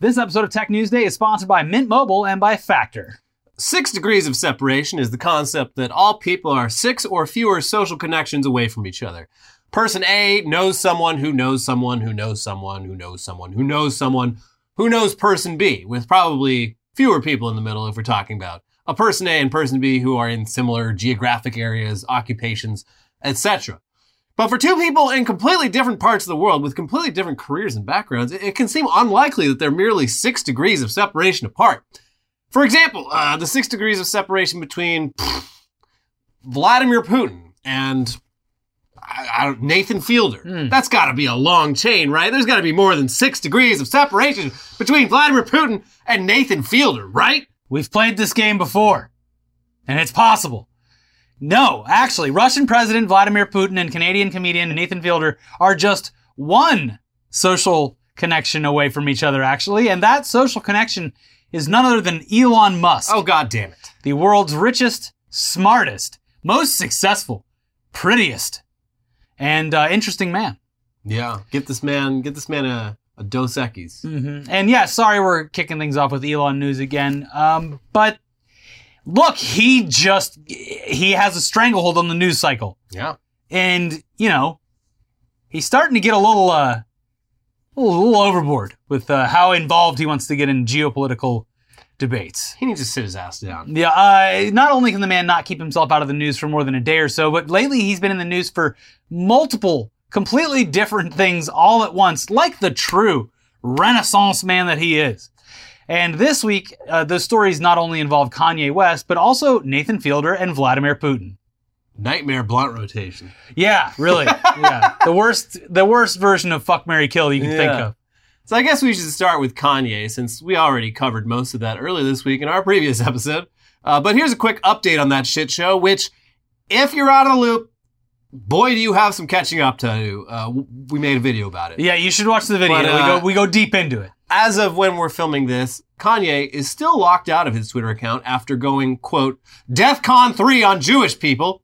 This episode of Tech News Day is sponsored by Mint Mobile and by Factor. Six degrees of separation is the concept that all people are six or fewer social connections away from each other. Person A knows someone who knows someone who knows someone who knows someone who knows someone who knows person B, with probably fewer people in the middle if we're talking about a person A and person B who are in similar geographic areas, occupations, etc. But for two people in completely different parts of the world with completely different careers and backgrounds, it, can seem unlikely that they're merely six degrees of separation apart. For example, uh, the six degrees of separation between pff, Vladimir Putin and I, I don't, Nathan Fielder. That's got to be a long chain, right? There's got to be more than six degrees of separation between Vladimir Putin and Nathan Fielder, right? We've played this game before, and it's possible. No, actually, Russian President Vladimir Putin and Canadian comedian Nathan Fielder are just one social connection away from each other, actually, and that social connection is none other than Elon Musk, Oh, god damn it. the world's richest, smartest, most successful, prettiest, and uh, interesting man. Yeah. Get this man, get this man a, a Dos Equis. hmm And yeah, sorry we're kicking things off with Elon news again. Um, but look, he just he has a stranglehold on the news cycle, Yeah. and you know he's starting to get a little uh, a little, a little overboard with uh, how involved he wants to get in geopolitical debates. He needs to sit his ass down. Yeah, uh, not only can the man not keep himself out of the news for more than a day or so, but lately he's been in the news for multiple, completely different things all at once, like the true Renaissance man that he is. And this week, uh, those stories not only involve Kanye West, but also Nathan Fielder and Vladimir Putin. Nightmare blunt rotation. Yeah, really. yeah, the worst, the worst version of fuck Mary Kill you can think of. So I guess we should start with Kanye since we already covered most of that earlier this week in our previous episode. Uh, but here's a quick update on that shit show, which, if you're out of the loop, boy, do you have some catching up to do. Uh, we made a video about it. Yeah, you should watch the video. But, we uh, go, we go deep into it. As of when we're filming this, Kanye is still locked out of his Twitter account after going, quote, DEFCON 3 on Jewish people.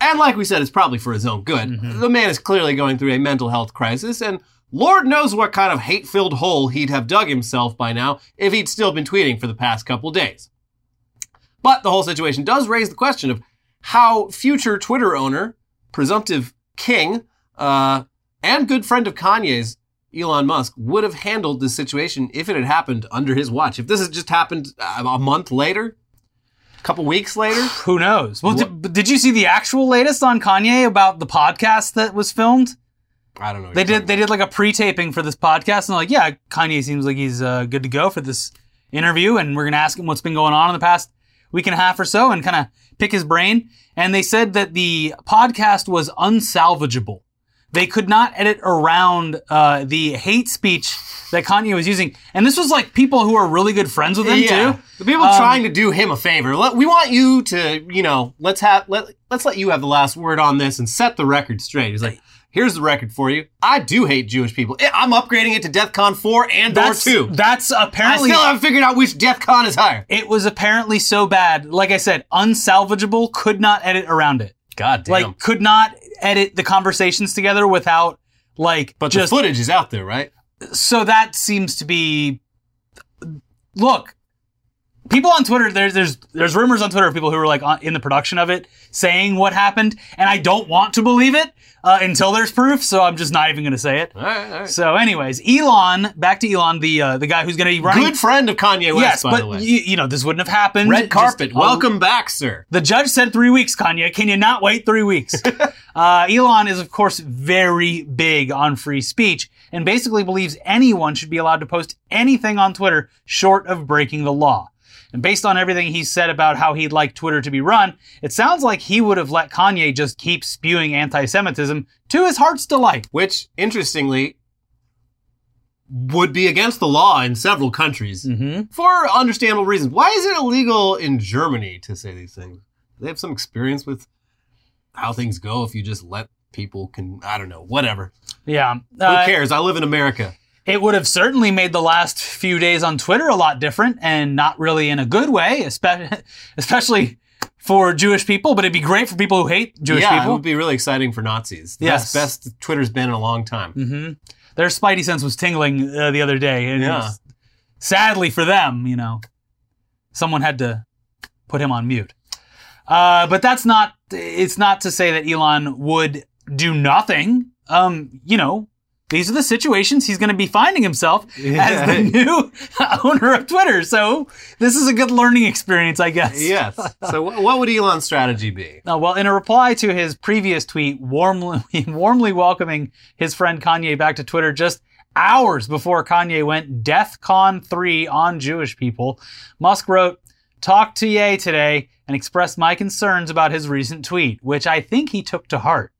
And like we said, it's probably for his own good. The man is clearly going through a mental health crisis, and Lord knows what kind of hate filled hole he'd have dug himself by now if he'd still been tweeting for the past couple days. But the whole situation does raise the question of how future Twitter owner, presumptive king, uh, and good friend of Kanye's, Elon Musk, would have handled this situation if it had happened under his watch. If this had just happened uh, a month later, a couple weeks later, Who knows? Well, did, did you see the actual latest on Kanye about the podcast that was filmed? I don't know. They did they did like a pre-taping for this podcast, and they're like, yeah, Kanye seems like he's uh, good to go for this interview, and we're gonna ask him what's been going on in the past week and a half or so, and kind of pick his brain. And they said that the podcast was unsalvageable. They could not edit around uh, the hate speech that Kanye was using, and this was like people who are really good friends with him yeah. too. The people Um, trying to do him a favor. Let, we want you to, you know, let's have let let's let you have the last word on this and set the record straight. He's like, here's the record for you. I do hate Jewish people. I'm upgrading it to DEFCON 4 and or 2. that's apparently... I still haven't figured out which DEFCON is higher. it was apparently so bad. Like I said, unsalvageable. Could not edit around it. God damn. Like could not edit the conversations together without like but just the footage is out there, right? so that seems to be look people on twitter there's there's there's rumors on twitter of people who are like on, in the production of it saying what happened and i don't want to believe it uh, until there's proof so i'm just not even going to say it All right, all right. so anyways elon back to elon the uh, the guy who's going to be running Good friend of Kanye West, yes by but the way. you, you know this wouldn't have happened Red carpet. a- Welcome back, sir. the judge said three weeks, Kanye. Can you not wait three weeks? uh, Elon is, of course, very big on free speech and basically believes anyone should be allowed to post anything on Twitter short of breaking the law. And based on everything he said about how he'd like Twitter to be run, it sounds like he would have let Kanye just keep spewing anti Semitism to his heart's delight. Which, interestingly, would be against the law in several countries Mm-hmm. for understandable reasons. Why is it illegal in Germany to say these things? They have some experience with how things go if you just let people can I don't know, whatever. Yeah. Who Uh, cares? I live in America. It would have certainly made the last few days on Twitter a lot different and not really in a good way, especially for Jewish people, but it'd be great for people who hate Jewish yeah, it would be really exciting for Nazis. The Yes. Best, best Twitter's been in a long time. hmm Their spidey sense was tingling uh, the other day. And Yeah. sadly for them, you know, someone had to put him on mute. Uh, but that's not, it's not to say that Elon would do nothing. Um, you know, these are the situations he's going to be finding himself as the new owner of Twitter. So this is a good learning experience, I guess. Yes. So what would Elon's strategy be? Uh, well, in a reply to his previous tweet, warmly, warmly welcoming his friend Kanye back to Twitter just hours before Kanye went DEFCON 3 on Jewish people, Musk wrote, Talked to Ye today and expressed my concerns about his recent tweet, which I think he took to heart.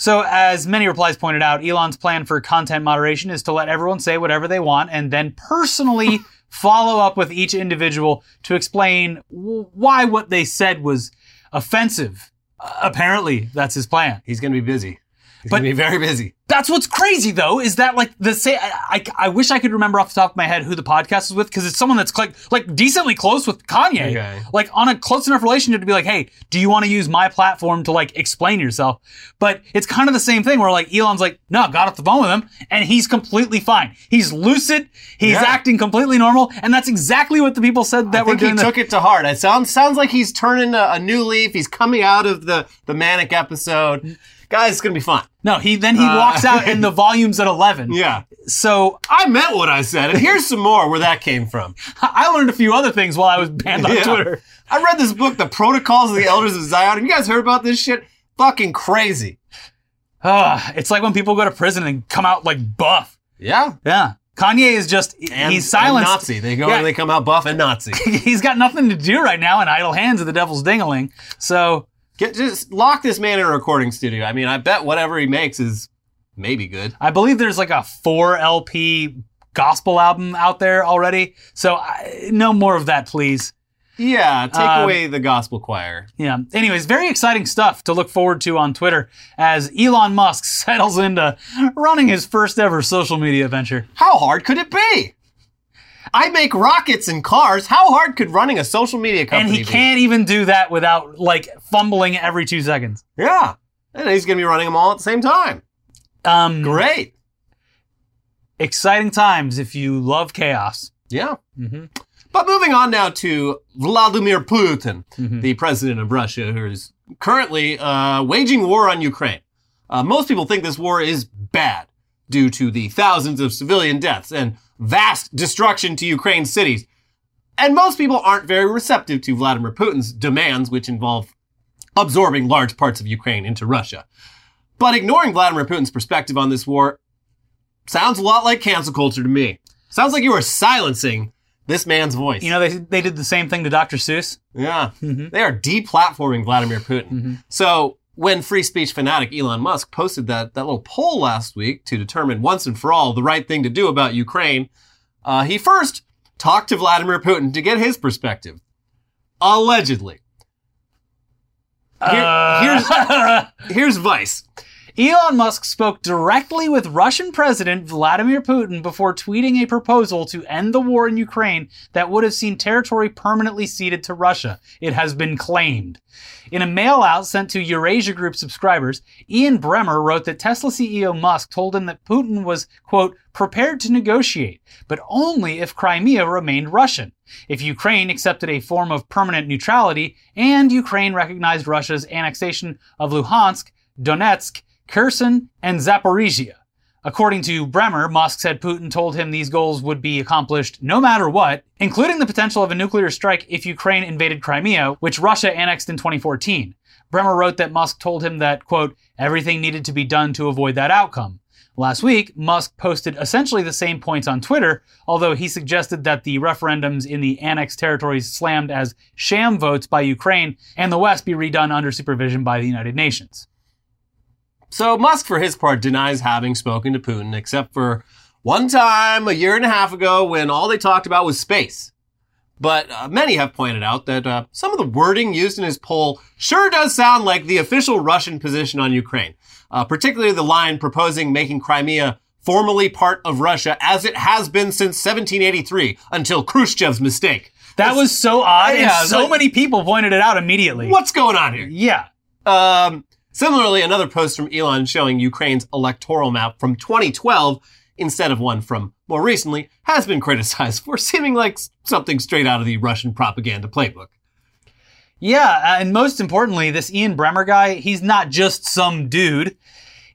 So, as many replies pointed out, Elon's plan for content moderation is to let everyone say whatever they want and then personally follow up with each individual to explain why what they said was offensive. Uh, apparently, that's his plan. He's going to be busy. He's But- to be very busy. That's what's crazy though, is that like the say I, I, I wish I could remember off the top of my head who the podcast is with because it's someone that's like like decently close with Kanye, Okay. like on a close enough relationship to be like, hey, do you want to use my platform to like explain yourself? But it's kind of the same thing where like Elon's like, no, got off the phone with him, and he's completely fine. He's lucid, he's Yeah. acting completely normal, and that's exactly what the people said that I were think he doing. the- took it to heart. It sounds sounds like he's turning a, a new leaf. He's coming out of the the manic episode. Guys, it's gonna be fun. no, he then he Uh, walks out and the volume's at eleven. Yeah, So I meant what I said, and here's some more where that came from. I learned a few other things while I was banned on Yeah. Twitter. I read this book, The Protocols of the Elders of Zion. Have you guys heard about this shit? Fucking crazy. Ah, it's like when people go to prison and come out like buff. Yeah, Yeah. Kanye is just, and, he's silenced. and Nazi. They go Yeah. and they come out buff and Nazi. he's got nothing to do right now in idle hands of the devil's dingaling. So, Get just lock this man in a recording studio. I mean, I bet whatever he makes is maybe good. I believe there's like a 4 LP gospel album out there already. So, I, no more of that, please. Yeah, take Um, away the gospel choir. Yeah. Anyways, very exciting stuff to look forward to on Twitter as Elon Musk settles into running his first ever social media venture. How hard could it be? I make rockets and cars. How hard could running a social media company? And he be? can't even do that without like fumbling every two seconds. Yeah. And he's going to be running them all at the same time. Um, Great. exciting times if you love chaos. Yeah. Mm-hmm. But moving on now to Vladimir Putin, Mhm. the president of Russia, who is currently uh, waging war on Ukraine. Uh, most people think this war is bad due to the thousands of civilian deaths and vast destruction to Ukraine's cities. And most people aren't very receptive to Vladimir Putin's demands, which involve absorbing large parts of Ukraine into Russia. But ignoring Vladimir Putin's perspective on this war sounds a lot like cancel culture to me. Sounds like you are silencing this man's voice. You know, they, they did the same thing to Dr. Seuss. Yeah. Mhm. They are deplatforming Vladimir Putin. Mhm. So when free speech fanatic Elon Musk posted that, that little poll last week to determine once and for all the right thing to do about Ukraine, uh, he first talked to Vladimir Putin to get his perspective. Allegedly. Here- Uh, Here's Vice. Elon Musk spoke directly with Russian President Vladimir Putin before tweeting a proposal to end the war in Ukraine that would have seen territory permanently ceded to Russia. It has been claimed. In a mail out sent to Eurasia Group subscribers, Ian Bremmer wrote that Tesla CEO Musk told him that Putin was, quote, prepared to negotiate, but only if Crimea remained Russian, if Ukraine accepted a form of permanent neutrality, and Ukraine recognized Russia's annexation of Luhansk, Donetsk, Kherson, and Zaporizhia. According to Bremmer, Musk said Putin told him these goals would be accomplished no matter what, including the potential of a nuclear strike if Ukraine invaded Crimea, which Russia annexed in 2014. Bremmer wrote that Musk told him that, quote, everything needed to be done to avoid that outcome. Last week, Musk posted essentially the same points on Twitter, although he suggested that the referendums in the annexed territories slammed as sham votes by Ukraine and the West be redone under supervision by the United Nations. So Musk, for his part, denies having spoken to Putin, except for one time a year and a half ago when all they talked about was space. But uh, many have pointed out that uh, some of the wording used in his poll sure does sound like the official Russian position on Ukraine, uh, particularly the line proposing making Crimea formally part of Russia as it has been since 1783 until Khrushchev's mistake. That was so odd, Yeah, and so like- many people pointed it out immediately. What's going on here? Yeah. Um, similarly, another post from Elon showing Ukraine's electoral map from 2012 instead of one from more recently has been criticized for seeming like something straight out of the Russian propaganda playbook. Yeah, and most importantly, this Ian Bremmer guy, he's not just some dude.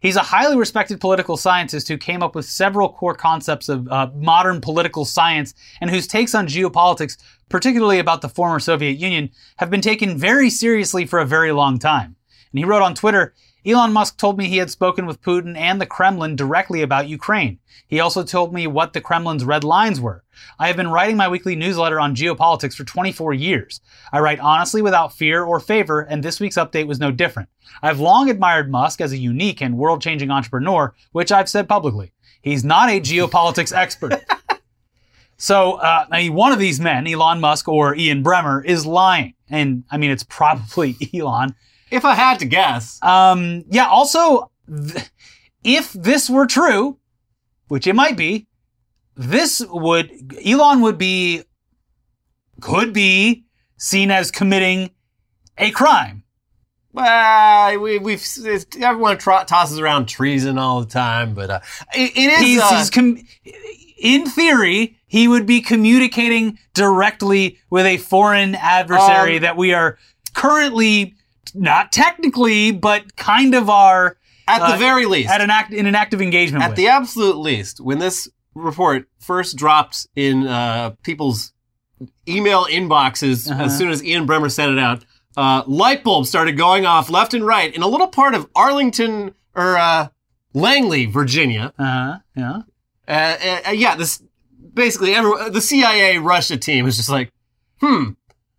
He's a highly respected political scientist who came up with several core concepts of uh, modern political science and whose takes on geopolitics, particularly about the former Soviet Union, have been taken very seriously for a very long time. And he wrote on Twitter, Elon Musk told me he had spoken with Putin and the Kremlin directly about Ukraine. He also told me what the Kremlin's red lines were. I have been writing my weekly newsletter on geopolitics for 24 years. I write honestly without fear or favor, and this week's update was no different. I've long admired Musk as a unique and world changing entrepreneur, which I've said publicly. He's not a geopolitics expert. So, uh, I mean, one of these men, Elon Musk or Ian Bremmer, is lying. And I mean, it's probably Elon. If I had to guess, Um, yeah, also, th- if this were true, which it might be, this would, Elon would be, could be seen as committing a crime. well, we, we've it's, everyone tro- tosses around treason all the time, but uh, it, it is. He's, uh, he's com- in theory, he would be communicating directly with a foreign adversary Um, that we are currently, not technically, but kind of are at uh, the very least, at an act in an active engagement At with. the absolute least, when this report first dropped in uh, people's email inboxes, Uh-huh. as soon as Ian Bremmer sent it out, uh, light bulbs started going off left and right in a little part of Arlington or uh, Langley, Virginia. uh-huh, yeah. Uh, uh, yeah, this basically every, the CIA Russia team is just like, hmm,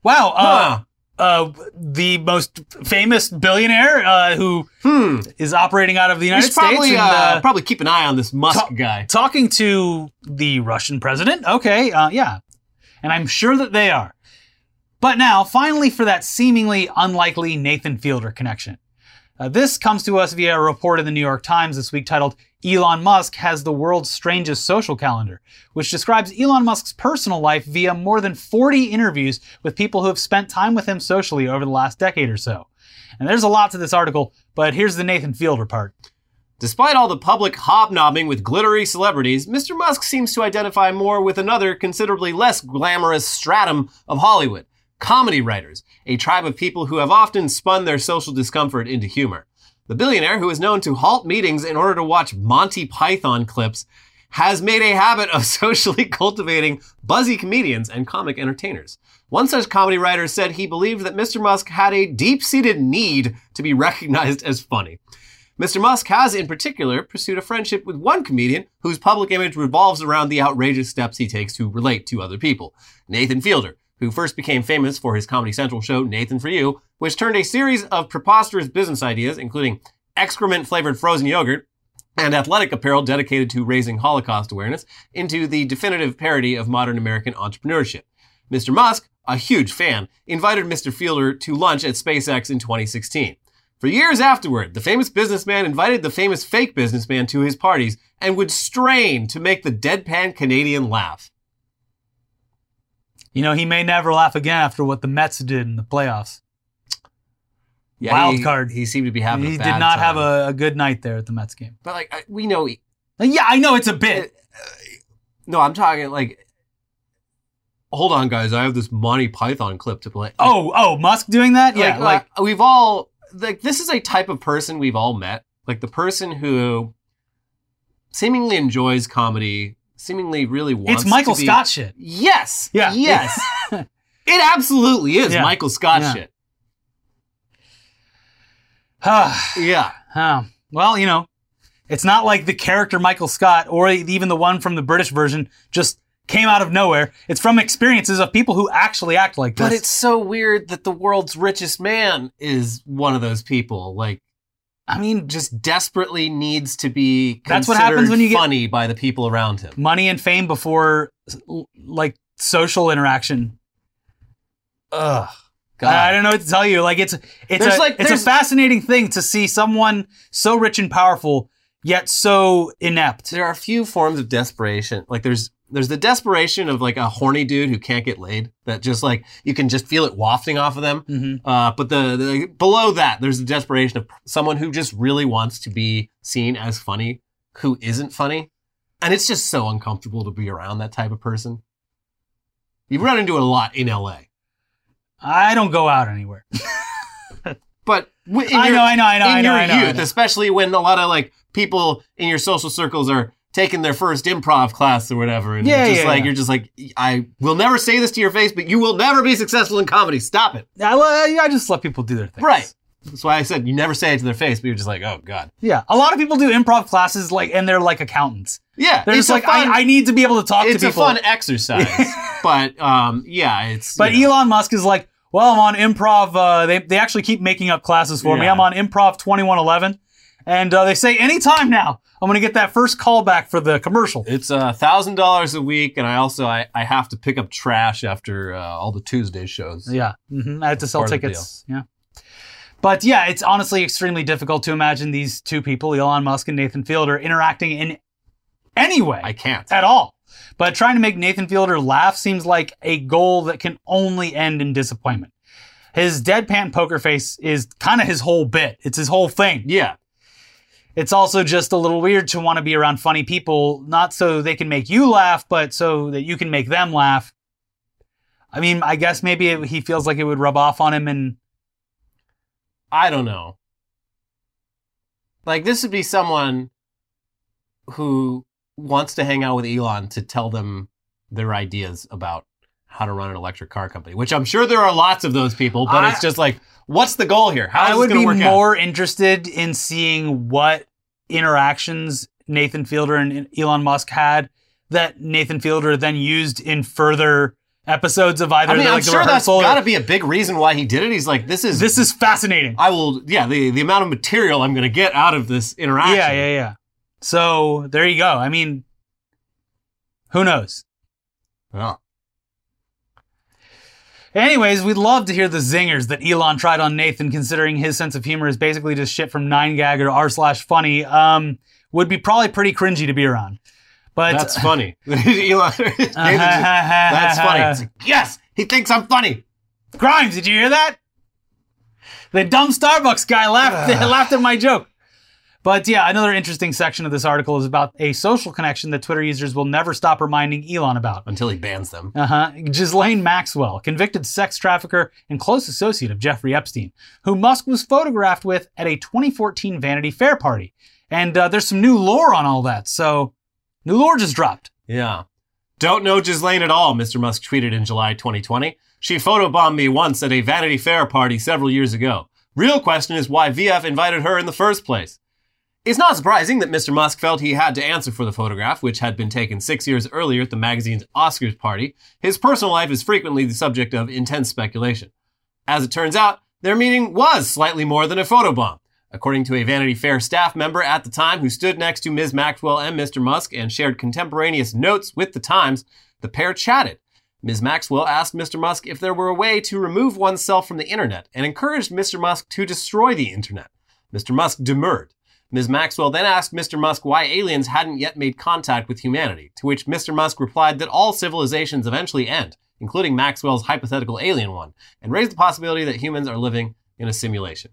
Wow. Uh, huh, uh, the most famous billionaire uh, who hmm. is operating out of the United probably States and uh, uh, probably keep an eye on this Musk Ta- guy. talking to the Russian president. Okay, uh, yeah. And I'm sure that they are. But now, finally, for that seemingly unlikely Nathan Fielder connection. Uh, this comes to us via a report in the New York Times this week titled Elon Musk has the world's strangest social calendar, which describes Elon Musk's personal life via more than 40 interviews with people who have spent time with him socially over the last decade or so. And there's a lot to this article, but here's the Nathan Fielder part. Despite all the public hobnobbing with glittery celebrities, Mr. Musk seems to identify more with another considerably less glamorous stratum of Hollywood comedy writers, a tribe of people who have often spun their social discomfort into humor. The billionaire, who is known to halt meetings in order to watch Monty Python clips, has made a habit of socially cultivating buzzy comedians and comic entertainers. One such comedy writer said he believed that Mr. Musk had a deep seated need to be recognized as funny. Mr. Musk has, in particular, pursued a friendship with one comedian whose public image revolves around the outrageous steps he takes to relate to other people Nathan Fielder, who first became famous for his Comedy Central show, Nathan for You, which turned a series of preposterous business ideas, including excrement flavored frozen yogurt and athletic apparel dedicated to raising Holocaust awareness, into the definitive parody of modern American entrepreneurship. Mr. Musk, a huge fan, invited Mr. Fielder to lunch at SpaceX in 2016. For years afterward, the famous businessman invited the famous fake businessman to his parties and would strain to make the deadpan Canadian laugh. You know, he may never laugh again after what the Mets did in the playoffs. Wild he, card. He seemed to be having. he a did not have a, a good night there at the Mets game. But like I- we know, he- Yeah, I know it's a bit. no, I'm talking like. Hold on, guys. I have this Monty Python clip to play. Oh, oh, Musk doing that? Yeah, like, like, uh, we've all like this is a type of person we've all met. Like the person who seemingly enjoys comedy, seemingly really wants. it's Michael be- Scott shit. Yes. Yeah. Yes. it absolutely is Yeah. Michael Scott Yeah. shit. Ah, Yeah. ah. well, you know, it's not like the character Michael Scott or even the one from the British version just came out of nowhere. It's from experiences of people who actually act like this. But it's so weird that the world's richest man is one of those people. Like, I mean, just desperately needs to be That's what happens considered when you get- funny by the people around him. money and fame before like social interaction. Ugh. I I don't know what to tell you. Like it's it's There's a like- it's a fascinating thing to see someone so rich and powerful yet so inept. There are a few forms of desperation. Like there's there's the desperation of like a horny dude who can't get laid. That just like you can just feel it wafting off of them. Mhm. Uh, but the, the below that, there's the desperation of someone who just really wants to be seen as funny, who isn't funny. And it's just so uncomfortable to be around that type of person. You run into it a lot in LA. I don't go out anywhere. But in I know, I know, I know, in I know, your I know, I youth, know. especially when a lot of like people in your social circles are taking their first improv class or whatever, and Yeah, you're just yeah, like yeah. you're just like I will never say this to your face, but you will never be successful in comedy. Stop it. I, I just let people do their thing. Right. That's why I said you never say it to their face, but you're just like, oh god. Yeah. A lot of people do improv classes like, and they're like accountants. Yeah, They're it's just like, fun, I, I need to be able to talk to people. it's a fun exercise, but um, yeah, it's. But you know. Elon Musk is like, well, I'm on improv. Uh, they, they actually keep making up classes for me. I'm on improv 2111. And uh, they say anytime now, I'm going to get that first callback for the commercial. It's a thousand dollars a week, and I also I, I have to pick up trash after uh, all the Tuesday shows. Yeah. hmm I had to sell part of the tickets. Yeah. But yeah, it's honestly extremely difficult to imagine these two people, Elon Musk and Nathan Fielder, interacting in any way. I can't. at all. But trying to make Nathan Fielder laugh seems like a goal that can only end in disappointment. His deadpan poker face is kind of his whole bit. It's his whole thing. Yeah, It's also just a little weird to want to be around funny people, not so they can make you laugh, but so that you can make them laugh. I mean, I guess maybe it, he feels like it would rub off on him and I don't know. Like this would be someone who wants to hang out with Elon to tell them their ideas about how to run an electric car company, which I'm sure there are lots of those people, but I- it's just like, what's the goal here? How is I would going be to work out? more interested in seeing what interactions Nathan Fielder and Elon Musk had that Nathan Fielder then used in further episodes of either I mean, the, I'm sure that's rehearsal. or- got to be a big reason why he did it. He's like, this is this is fascinating. I will, yeah, the, the amount of material I'm going to get out of this interaction. Yeah, yeah, yeah. So there you go. I mean, who knows? Yeah. Anyways, we'd love to hear the zingers that Elon tried on Nathan, considering his sense of humor is basically just shit from nine gag or r slash funny. Um, would be probably pretty cringy to be around. But That's funny. Elon, just- that's funny. Like, yes, he thinks I'm funny. Grimes, did you hear that? The dumb Starbucks guy laughed laughed at my joke. But yeah, another interesting section of this article is about a social connection that Twitter users will never stop reminding Elon about. Until he bans them. Uh huh. Ghislaine Maxwell, convicted sex trafficker and close associate of Jeffrey Epstein, who Musk was photographed with at a 2014 Vanity Fair party. And uh, there's some new lore on all that. So, new lore just dropped. Yeah. Don't know Ghislaine at all, Mr. Musk tweeted in July 2020. She photobombed me once at a Vanity Fair party several years ago. Real question is why VF invited her in the first place. It's not surprising that Mr. Musk felt he had to answer for the photograph, which had been taken six years earlier at the magazine's Oscars party. His personal life is frequently the subject of intense speculation. As it turns out, their meeting was slightly more than a photobomb. According to a Vanity Fair staff member at the time who stood next to Ms. Maxwell and Mr. Musk and shared contemporaneous notes with the Times, the pair chatted. Ms. Maxwell asked Mr. Musk if there were a way to remove oneself from the internet and encouraged Mr. Musk to destroy the internet. Mr. Musk demurred. Ms. Maxwell then asked Mr. Musk why aliens hadn't yet made contact with humanity, to which Mr. Musk replied that all civilizations eventually end, including Maxwell's hypothetical alien one, and raised the possibility that humans are living in a simulation.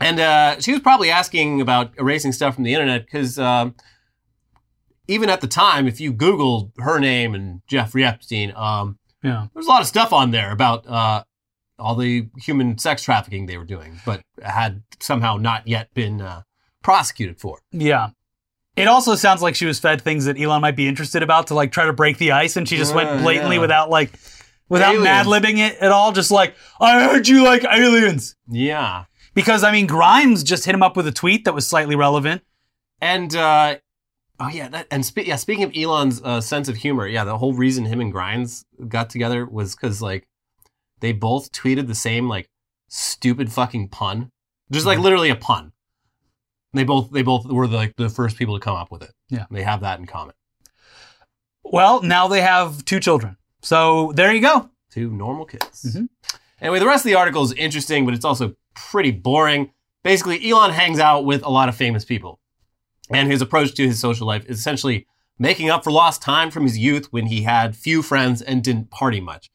And uh, she was probably asking about erasing stuff from the internet because um, even at the time, if you Googled her name and Jeffrey Epstein, um, Yeah. there's a lot of stuff on there about uh, all the human sex trafficking they were doing, but had somehow not yet been uh, prosecuted for. Yeah. It also sounds like she was fed things that Elon might be interested about to like try to break the ice, and she just Uh, went blatantly yeah. without like, without mad libbing it at all. Just like, I heard you like aliens. Yeah. Because I mean, Grimes just hit him up with a tweet that was slightly relevant. And uh, oh yeah, that, and spe- yeah. Speaking of Elon's uh, sense of humor, yeah, the whole reason him and Grimes got together was because like they both tweeted the same like stupid fucking pun, just like literally a pun. They both they both were like the first people to come up with it. Yeah. they have that in common. Well, now they have two children. So there you go. Two normal kids. Mhm. Anyway, the rest of the article is interesting, but it's also pretty boring. Basically, Elon hangs out with a lot of famous people. And his approach to his social life is essentially making up for lost time from his youth when he had few friends and didn't party much.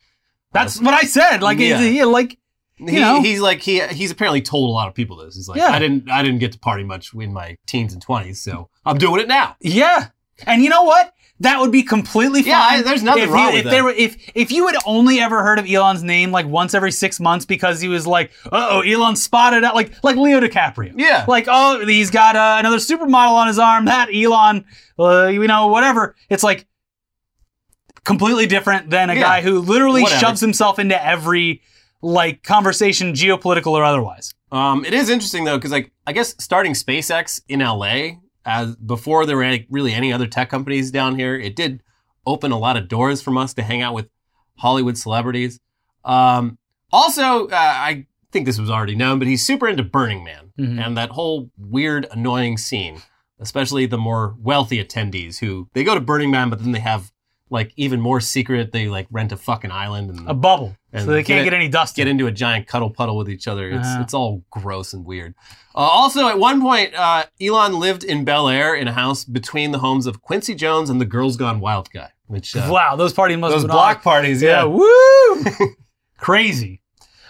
That's what I said. Like, Yeah. he, like, He, know? he's like he he's apparently told a lot of people this. He's like, Yeah. I didn't I didn't get to party much in my teens and twenties, so I'm doing it now. yeah. And you know what? That would be completely fine. Yeah, I- there's nothing if wrong he, with if that. There were, if if you had only ever heard of Elon's name like once every six months because he was like, uh oh, Elon spotted out like like Leo DiCaprio. Yeah. Like oh, he's got uh, another supermodel on his arm. That Elon, uh, you know, whatever. It's like completely different than a Yeah. guy who literally Whatever. shoves himself into every like conversation, geopolitical or otherwise. Um, it is interesting though, because like I guess starting SpaceX in LA as before there were any, really any other tech companies down here, it did open a lot of doors from us to hang out with Hollywood celebrities. Um, also, uh, I think this was already known, but he's super into Burning Man Mhm. and that whole weird, annoying scene, especially the more wealthy attendees who they go to Burning Man, but then they have like even more secret. They like rent a fucking island and A bubble, And so they can't get any dust. get into a giant cuddle puddle with each other. It's Uh-huh. it's all gross and weird. Uh, also, at one point, uh, Elon lived in Bel Air in a house between the homes of Quincy Jones and the Girls Gone Wild guy. Which uh, wow, those parties must those block on. parties, Yeah, yeah. woo! Crazy.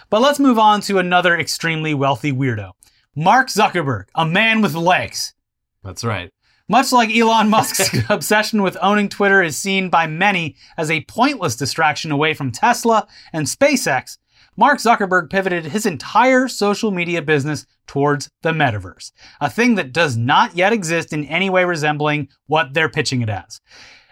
But let's move on to another extremely wealthy weirdo. Mark Zuckerberg, a man with legs. That's right. Much like Elon Musk's obsession with owning Twitter is seen by many as a pointless distraction away from Tesla and SpaceX, Mark Zuckerberg pivoted his entire social media business towards the metaverse, a thing that does not yet exist in any way resembling what they're pitching it as,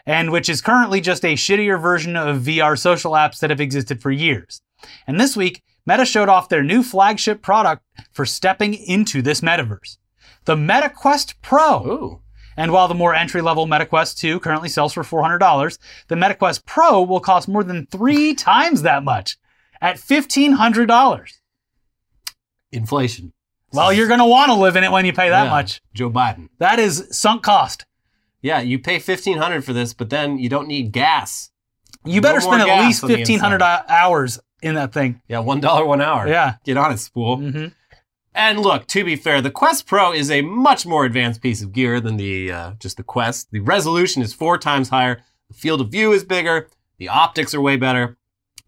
and which is currently just a shittier version of VR social apps that have existed for years. And this week, Meta showed off their new flagship product for stepping into this metaverse. The Meta Quest Pro. Ooh. And while the more entry level MetaQuest 2 currently sells for $400, the MetaQuest Pro will cost more than three times that much at $1,500. Inflation. Well, you're going to want to live in it when you pay that Yeah. much. Joe Biden. That is sunk cost. Yeah, you pay 1,500 for this, but then you don't need gas. You better more spend at least on the 1,500 hours in that thing. Yeah, one dollar one hour. Yeah. Get on it, spool. hmm And look, to be fair, the Quest Pro is a much more advanced piece of gear than the uh, just the Quest. The resolution is four times higher. The field of view is bigger. The optics are way better.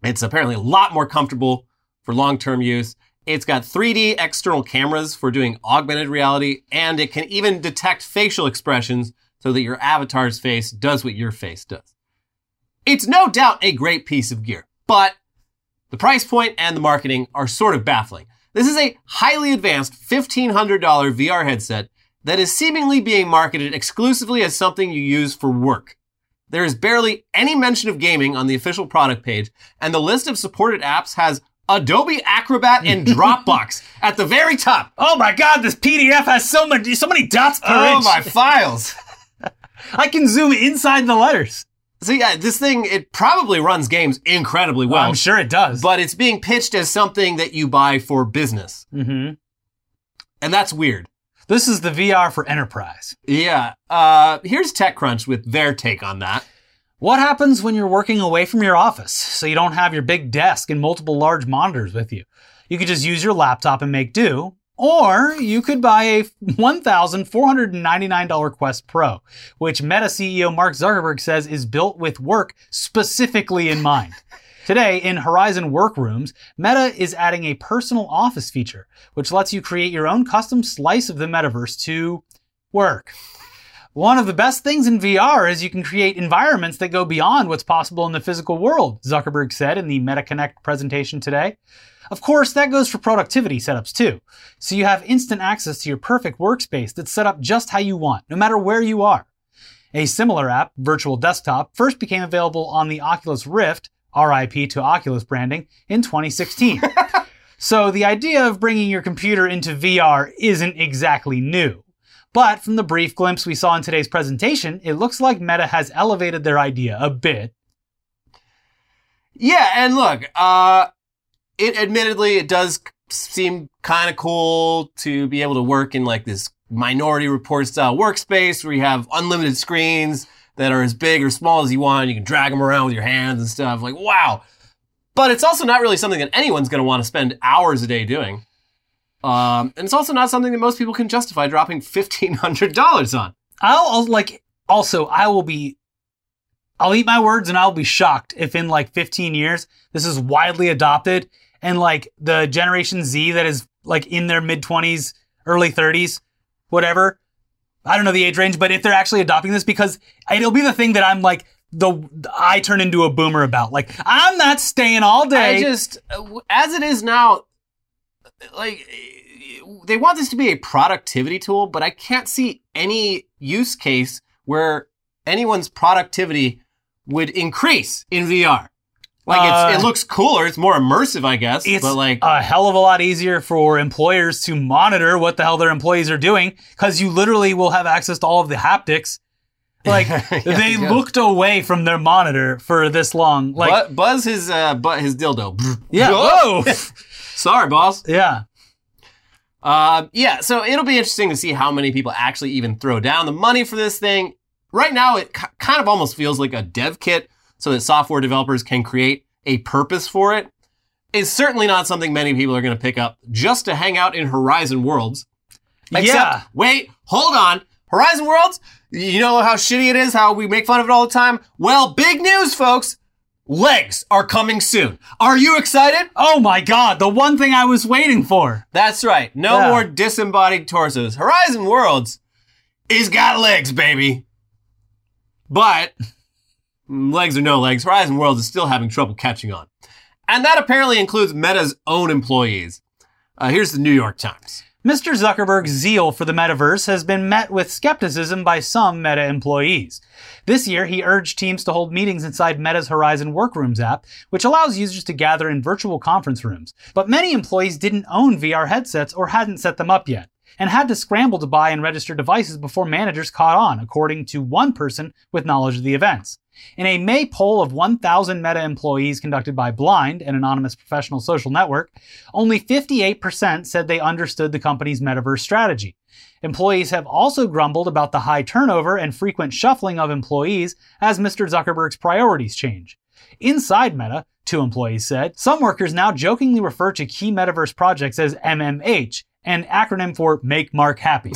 It's apparently a lot more comfortable for long-term use. It's got 3D external cameras for doing augmented reality, and it can even detect facial expressions so that your avatar's face does what your face does. It's no doubt a great piece of gear, but the price point and the marketing are sort of baffling. This is a highly advanced $1,500 VR headset that is seemingly being marketed exclusively as something you use for work. There is barely any mention of gaming on the official product page, and the list of supported apps has Adobe Acrobat and Dropbox at the very top. Oh my God, this PDF has so many, so many dots per Oh inch. my files. I can zoom inside the letters. So yeah, this thing, it probably runs games incredibly well, I'm sure it does. but it's being pitched as something that you buy for business. hmm And that's weird. This is the VR for enterprise. Yeah. Uh, here's TechCrunch with their take on that. What happens when you're working away from your office so you don't have your big desk and multiple large monitors with you? You could just use your laptop and make do, or you could buy a $1,499 Quest Pro, which Meta CEO Mark Zuckerberg says is built with work specifically in mind. Today, in Horizon Workrooms, Meta is adding a personal office feature, which lets you create your own custom slice of the metaverse to work. One of the best things in VR is you can create environments that go beyond what's possible in the physical world, Zuckerberg said in the MetaConnect presentation today. Of course, that goes for productivity setups too. So you have instant access to your perfect workspace that's set up just how you want, no matter where you are. A similar app, Virtual Desktop, first became available on the Oculus Rift, RIP to Oculus branding, in 2016. so the idea of bringing your computer into VR isn't exactly new. But from the brief glimpse we saw in today's presentation, it looks like Meta has elevated their idea a bit. Yeah, and look, uh, it admittedly it does seem kind of cool to be able to work in like this minority report style workspace where you have unlimited screens that are as big or small as you want. You can drag them around with your hands and stuff. Like, wow. But it's also not really something that anyone's going to want to spend hours a day doing. Um, and it's also not something that most people can justify dropping $1,500 on. I'll, I'll like also I will be I'll eat my words and I'll be shocked if in like 15 years this is widely adopted and like the generation Z that is like in their mid 20s, early 30s, whatever, I don't know the age range, but if they're actually adopting this, because it'll be the thing that I'm like, the I turn into a boomer about. Like, I'm not staying all day. I just, as it is now, like, they want this to be a productivity tool, but I can't see any use case where anyone's productivity would increase in VR. Like, Uh, it looks cooler. It's more immersive, I guess. it's but like, a hell of a lot easier for employers to monitor what the hell their employees are doing because you literally will have access to all of the haptics. Like Yeah, they yeah. looked away from their monitor for this long. Like Bu- buzz his, uh, but his dildo. yeah, whoa, Sorry, boss. yeah. Uh, yeah, so it'll be interesting to see how many people actually even throw down the money for this thing. Right now, it k- kind of almost feels like a dev kit so that software developers can create a purpose for it. It's certainly not something many people are going to pick up just to hang out in Horizon Worlds. Except, Yeah. wait, hold on. Horizon Worlds, you know how shitty it is, how we make fun of it all the time? Well, big news, folks. Legs are coming soon. Are you excited? Oh my god, the one thing I was waiting for. That's right. No Yeah. more disembodied torsos. Horizon Worlds is got legs, baby. But mm, legs or no legs, Horizon Worlds is still having trouble catching on. And that apparently includes Meta's own employees. Uh, here's the New York Times. Mr. Zuckerberg's zeal for the metaverse has been met with skepticism by some Meta employees. This year, he urged teams to hold meetings inside Meta's Horizon Workrooms app, which allows users to gather in virtual conference rooms. But many employees didn't own VR headsets or hadn't set them up yet, and had to scramble to buy and register devices before managers caught on, according to one person with knowledge of the events. In a May poll of 1,000 Meta employees conducted by Blind, an anonymous professional social network, only 58% said they understood the company's metaverse strategy. Employees have also grumbled about the high turnover and frequent shuffling of employees as Mr. Zuckerberg's priorities change. Inside Meta, two employees said, some workers now jokingly refer to key metaverse projects as MMH, an acronym for Make Mark Happy.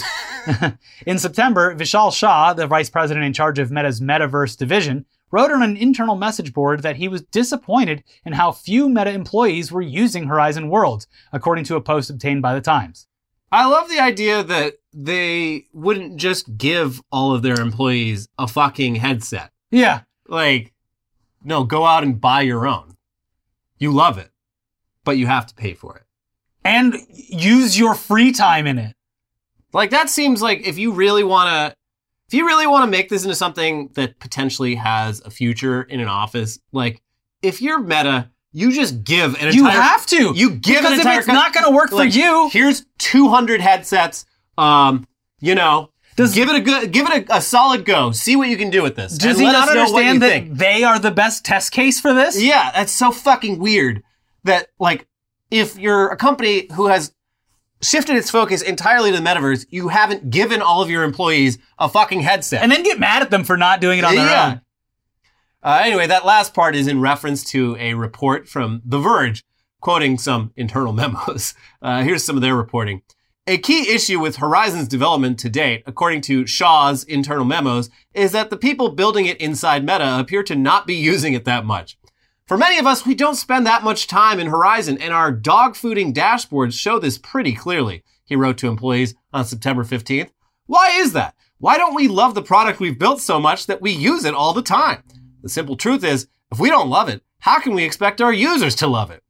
in September, Vishal Shah, the vice president in charge of Meta's metaverse division, wrote on an internal message board that he was disappointed in how few Meta employees were using Horizon Worlds, according to a post obtained by the Times. I love the idea that they wouldn't just give all of their employees a fucking headset. Yeah. Like, no, go out and buy your own. You love it, but you have to pay for it. And use your free time in it. Like that seems like if you really want to if you really want to make this into something that potentially has a future in an office, like if you're meta, you just give an You entire have to. you give because an if entire it's not going to work like, for you, Here's 200 headsets. Um, you know, Does- give it a good give it a, a solid go. See what you can do with this. does he not us know what you understand that think. they are the best test case for this? Yeah, that's so fucking weird that like if you're a company who has shifted its focus entirely to the metaverse, you haven't given all of your employees a fucking headset. And then get mad at them for not doing it on their own. Uh, anyway, that last part is in reference to a report from The Verge, quoting some internal memos. Uh, here's some of their reporting. A key issue with Horizon's development to date, according to Shah's internal memos, is that the people building it inside Meta appear to not be using it that much. For many of us, we don't spend that much time in Horizon, and our dog fooding dashboards show this pretty clearly, he wrote to employees on September 15th. Why is that? Why don't we love the product we've built so much that we use it all the time? The simple truth is, if we don't love it, how can we expect our users to love it?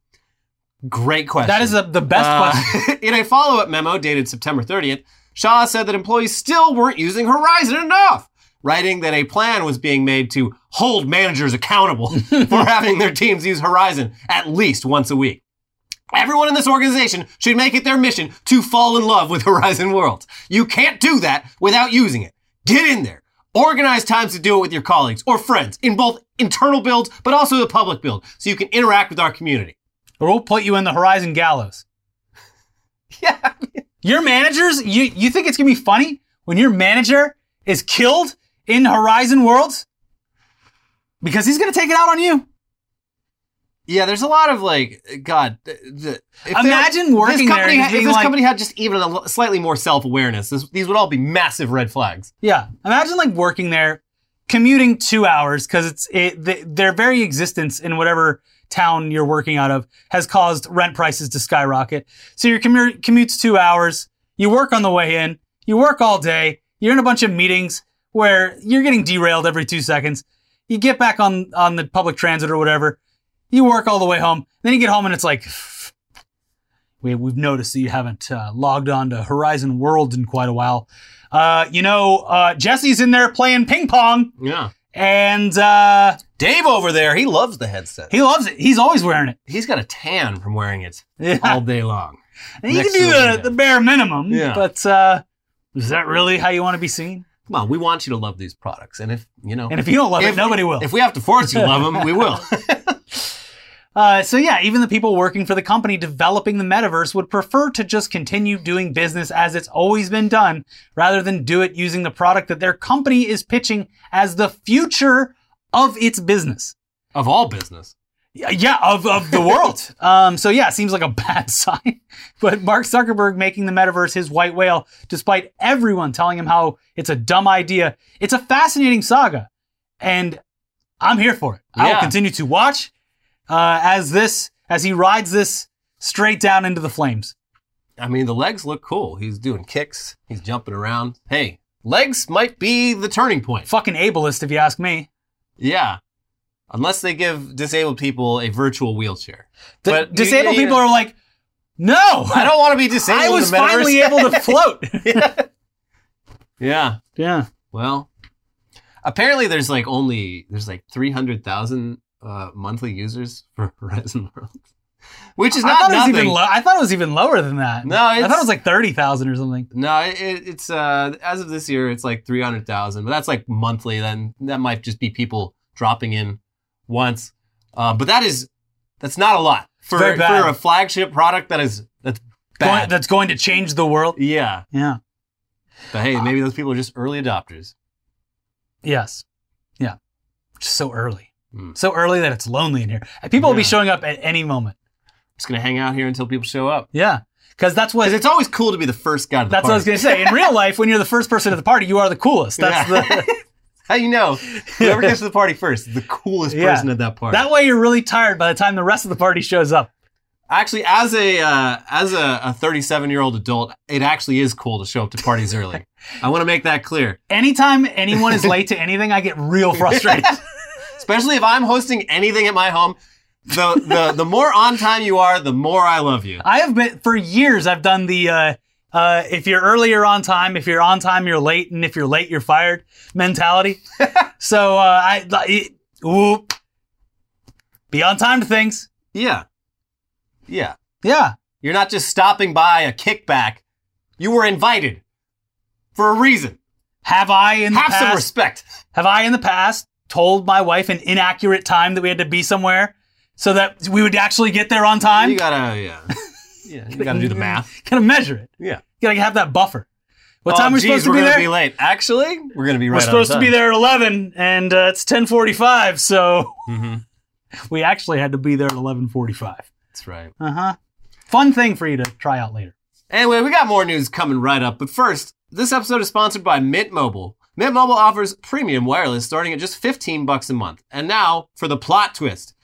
Great question. That is the the best Uh, question. in a follow up memo dated September 30th, Shah said that employees still weren't using Horizon enough, writing that a plan was being made to hold managers accountable for having their teams use Horizon at least once a week. Everyone in this organization should make it their mission to fall in love with Horizon Worlds. You can't do that without using it. Get in there. Organize times to do it with your colleagues or friends in both internal builds, but also the public build, so you can interact with our community. or we'll put you in the Horizon Gallows. Yeah. Your managers, you, you think it's gonna be funny when your manager is killed in Horizon Worlds? Because he's gonna take it out on you. Yeah, there's a lot of like, God. The, Imagine working this there company, had- if this like- company had just even a slightly more self awareness, these would all be massive red flags. Yeah. Imagine like working there, commuting two hours because it's it, the, their very existence in whatever town you're working out of has caused rent prices to skyrocket. So your commute commutes two hours. You work on the way in. You work all day. You're in a bunch of meetings where you're getting derailed every two seconds. You get back on on the public transit or whatever. You work all the way home. Then you get home and it's like, we, we've noticed that you haven't uh, logged on to Horizon Worlds in quite a while. Uh, you know, uh, Jesse's in there playing ping pong, Yeah. and uh, Dave over there, he loves the headset. he loves it. He's always wearing it. He's got a tan from wearing it Yeah. all day long. And you next can do to the the, window. the bare minimum, Yeah. but uh, is that really how you want to be seen? Come on, we want you to love these products, and if you know, And if you don't love If- it, nobody will. if we have to force you to love them, we will. Uh, so yeah, even the people working for the company developing the metaverse would prefer to just continue doing business as it's always been done, rather than do it using the product that their company is pitching as the future of its business. of all business. Yeah, yeah, of, of the world. um, so yeah, it seems like a bad sign. But Mark Zuckerberg making the metaverse his white whale, despite everyone telling him how it's a dumb idea, it's a fascinating saga, and I'm here for it. I will continue to watch uh, as this as he rides this straight down into the flames. I mean, the legs look cool. He's doing kicks. He's jumping around. Hey, legs might be the turning point. Fucking ableist, if you ask me. Yeah. Unless they give disabled people a virtual wheelchair. The But you- disabled you- people are like, no, I don't want to be disabled. I was the metaverse." finally able to float. yeah. yeah. yeah. Well, apparently there's like only there's like 300,000 uh, monthly users for Horizon Worlds. Which is I not thought was nothing. even low. I thought it was even lower than that. No, I thought it was like thirty thousand or something. No, it- it's uh as of this year, it's like three hundred thousand, but that's like monthly. Then that might just be people dropping in once. Uh, but that is that's not a lot for bad. for a flagship product. That is that's Going, that's going to change the world. yeah, Yeah. but hey, maybe those people are just early adopters. Yes. Yeah. Just so early. Hmm. So early that it's lonely in here. People will be showing up at any moment. Just gonna hang out here until people show up. Yeah. Because that's what Because it's always cool to be the first guy to the that's what I was going to say. In real life, when you're the first person at the party, you are the coolest. That's Yeah. the How you know whoever gets to the party first, is the coolest Yeah. person at that party. that way. You're really tired by the time the rest of the party shows up. Actually, as a uh, as a, a 37 year old adult, it actually is cool to show up to parties early. I want to make that clear, Anytime anyone is late to anything, I get real frustrated. especially if I'm hosting anything at my home. The the the more on time you are, the more I love you. I have been for years. I've done the uh, uh, if you're early, you're on time. If you're on time, you're late, and if you're late, you're fired mentality. so uh, I it, ooh, be on time to things. Yeah, yeah. Yeah, You're not just stopping by a kickback. You were invited for a reason. have I in the Have some past? respect. have I in the past told my wife an inaccurate time that we had to be somewhere so that we would actually get there on time? You gotta yeah, yeah. You gotta do the math. Gotta measure it. Yeah. You gotta have that buffer. What Oh, time are we geez, supposed to be there? we're gonna be late. Actually, we're gonna be right. We're supposed to be there at 11, and uh, it's 10:45, so hmm we actually had to be there at 11:45. That's right. Uh huh. Fun thing for you to try out later. Anyway, we got more news coming right up. But first, this episode is sponsored by Mint Mobile. Mint Mobile offers premium wireless starting at just 15 bucks a month. And now for the plot twist.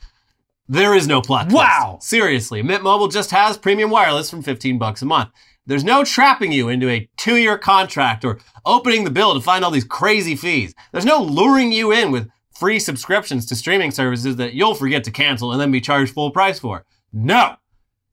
There is no plot twist. Wow. Seriously, Mint Mobile just has premium wireless from 15 bucks a month. There's no trapping you into a two-year contract or opening the bill to find all these crazy fees. There's no luring you in with free subscriptions to streaming services that you'll forget to cancel and then be charged full price for. No.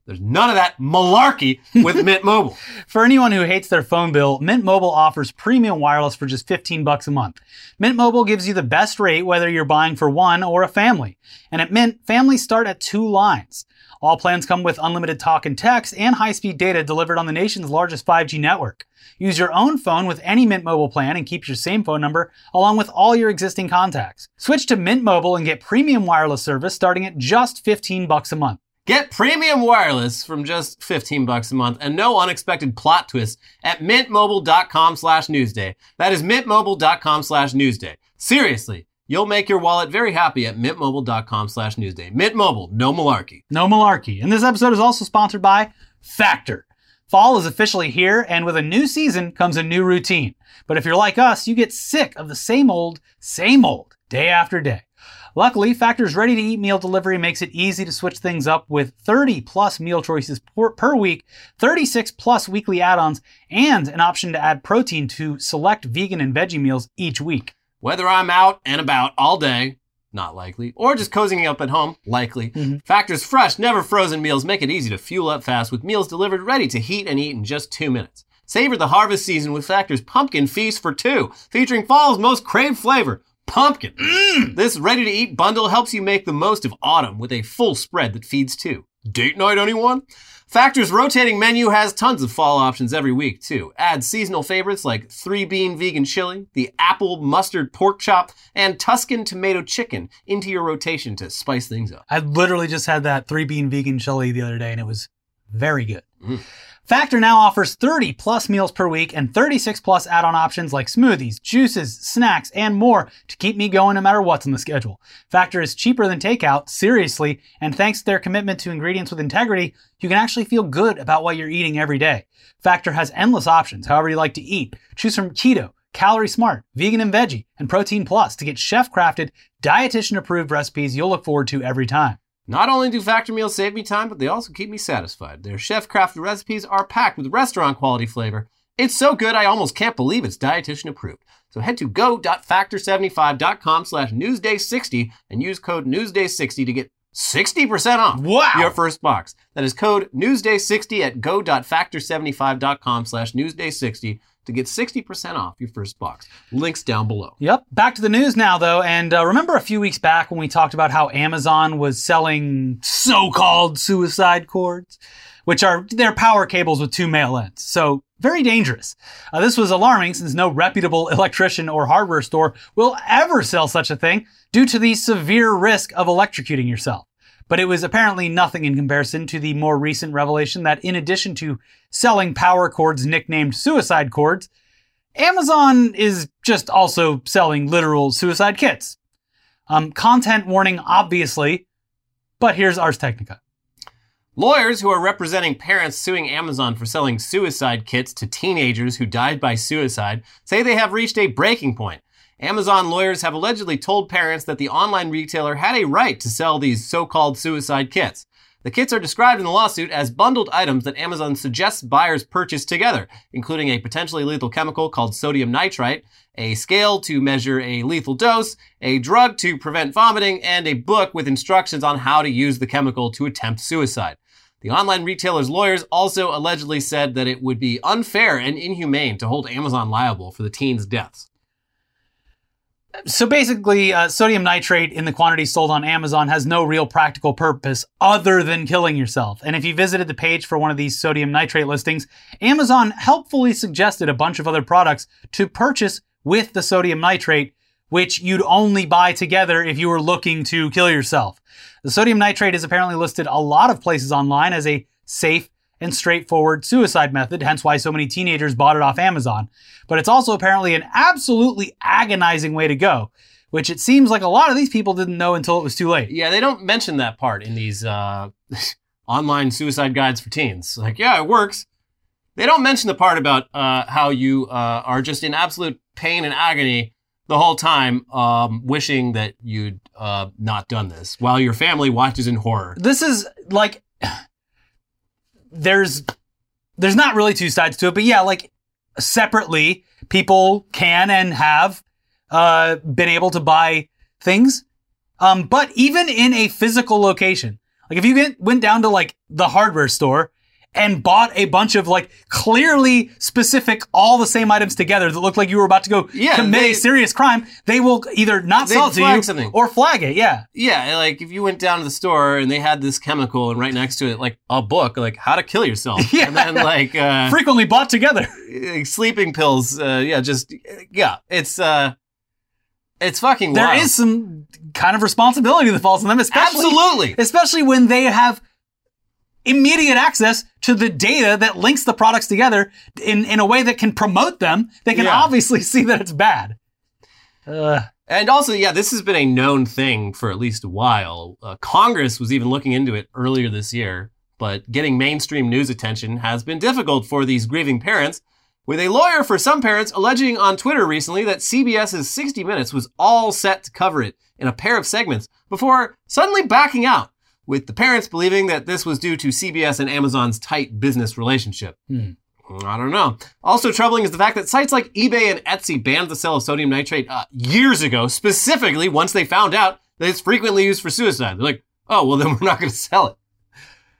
There's none of that malarkey with Mint Mobile. For anyone who hates their phone bill, Mint Mobile offers premium wireless for just 15 bucks a month. Mint Mobile gives you the best rate whether you're buying for one or a family. And at Mint, families start at two lines. All plans come with unlimited talk and text and high-speed data delivered on the nation's largest 5G network. Use your own phone with any Mint Mobile plan and keep your same phone number along with all your existing contacts. Switch to Mint Mobile and get premium wireless service starting at just 15 bucks a month. Get premium wireless from just 15 bucks a month and no unexpected plot twists at mintmobile.com slash newsday. That is mintmobile.com slash newsday. Seriously, you'll make your wallet very happy at mintmobile.com slash newsday. Mint Mobile, no malarkey. No malarkey. And this episode is also sponsored by Factor. Fall is officially here, and with a new season comes a new routine. But if you're like us, you get sick of the same old, same old, day after day. Luckily, Factor's ready to eat meal delivery makes it easy to switch things up with 30 plus meal choices per, per week, 36 plus weekly add ons, and an option to add protein to select vegan and veggie meals each week. Whether I'm out and about all day, not likely, or just cozying up at home, likely. Mm-hmm. Factor's fresh, never frozen meals make it easy to fuel up fast with meals delivered ready to heat and eat in just two minutes. Savor the harvest season with Factor's Pumpkin Feast for two, featuring fall's most craved flavor, pumpkin. Mmm. This ready to eat bundle helps you make the most of autumn with a full spread that feeds two. Date night, anyone? Factor's rotating menu has tons of fall options every week, too. Add seasonal favorites like three bean vegan chili, the apple mustard pork chop, and Tuscan tomato chicken into your rotation to spice things up. I literally just had that three bean vegan chili the other day and it was very good. Mm. Factor now offers 30 plus meals per week and 36 plus add on options like smoothies, juices, snacks, and more to keep me going no matter what's on the schedule. Factor is cheaper than takeout, seriously, and thanks to their commitment to ingredients with integrity, you can actually feel good about what you're eating every day. Factor has endless options, however you like to eat. Choose from keto, calorie smart, vegan and veggie, and protein plus to get chef crafted, dietitian approved recipes you'll look forward to every time. Not only do Factor meals save me time, but they also keep me satisfied. Their chef crafted recipes are packed with restaurant quality flavor. It's so good I almost can't believe it's dietitian approved. So head to go.factor75.com slash newsday60 and use code newsday60 to get 60% off Wow. your first box. That is code newsday60 at go.factor75.com slash newsday60 to get 60% off your first box. Links down below. Yep. Back to the news now, though. And uh, remember a few weeks back when we talked about how Amazon was selling so-called suicide cords, which are their power cables with two male ends. So very dangerous. Uh, this was alarming since no reputable electrician or hardware store will ever sell such a thing due to the severe risk of electrocuting yourself. But it was apparently nothing in comparison to the more recent revelation that in addition to selling power cords nicknamed suicide cords, Amazon is just also selling literal suicide kits. Um, content warning, obviously, but here's Ars Technica. Lawyers who are representing parents suing Amazon for selling suicide kits to teenagers who died by suicide say they have reached a breaking point. Amazon lawyers have allegedly told parents that the online retailer had a right to sell these so-called suicide kits. The kits are described in the lawsuit as bundled items that Amazon suggests buyers purchase together, including a potentially lethal chemical called sodium nitrite, a scale to measure a lethal dose, a drug to prevent vomiting, and a book with instructions on how to use the chemical to attempt suicide. The online retailer's lawyers also allegedly said that it would be unfair and inhumane to hold Amazon liable for the teens' deaths. So basically, uh, sodium nitrate in the quantity sold on Amazon has no real practical purpose other than killing yourself. And if you visited the page for one of these sodium nitrate listings, Amazon helpfully suggested a bunch of other products to purchase with the sodium nitrate, which you'd only buy together if you were looking to kill yourself. The sodium nitrate is apparently listed a lot of places online as a safe and straightforward suicide method, hence why so many teenagers bought it off Amazon. But it's also apparently an absolutely agonizing way to go, which it seems like a lot of these people didn't know until it was too late. Yeah, they don't mention that part in these uh, online suicide guides for teens. Like, yeah, it works. They don't mention the part about uh, how you uh, are just in absolute pain and agony the whole time, um, wishing that you'd uh, not done this while your family watches in horror. This is like there's there's not really two sides to it, but yeah, like separately, people can and have uh, been able to buy things. Um, but even in a physical location, like if you get, went down to like the hardware store and bought a bunch of like clearly specific, all the same items together that looked like you were about to go Yeah, commit they- a serious crime, they will either not sell it to you something. or flag it. Yeah. Yeah, like if you went down to the store and they had this chemical and right next to it, like a book, like how to kill yourself. Yeah. And then like uh, Frequently bought together. sleeping pills. Uh, yeah, just yeah, it's uh, it's fucking. There wild. is some kind of responsibility that falls on them, especially absolutely. especially when they have immediate access to the data that links the products together in, in a way that can promote them. They can Yeah. obviously see that it's bad. Uh, And also, yeah, this has been a known thing for at least a while. Uh, Congress was even looking into it earlier this year, but getting mainstream news attention has been difficult for these grieving parents. With a lawyer for some parents alleging on Twitter recently that CBS's 60 Minutes was all set to cover it in a pair of segments before suddenly backing out, with the parents believing that this was due to CBS and Amazon's tight business relationship. Hmm. I don't know. Also troubling is the fact that sites like eBay and Etsy banned the sale of sodium nitrate uh, years ago, specifically once they found out that it's frequently used for suicide. They're like, oh, well, then we're not going to sell it.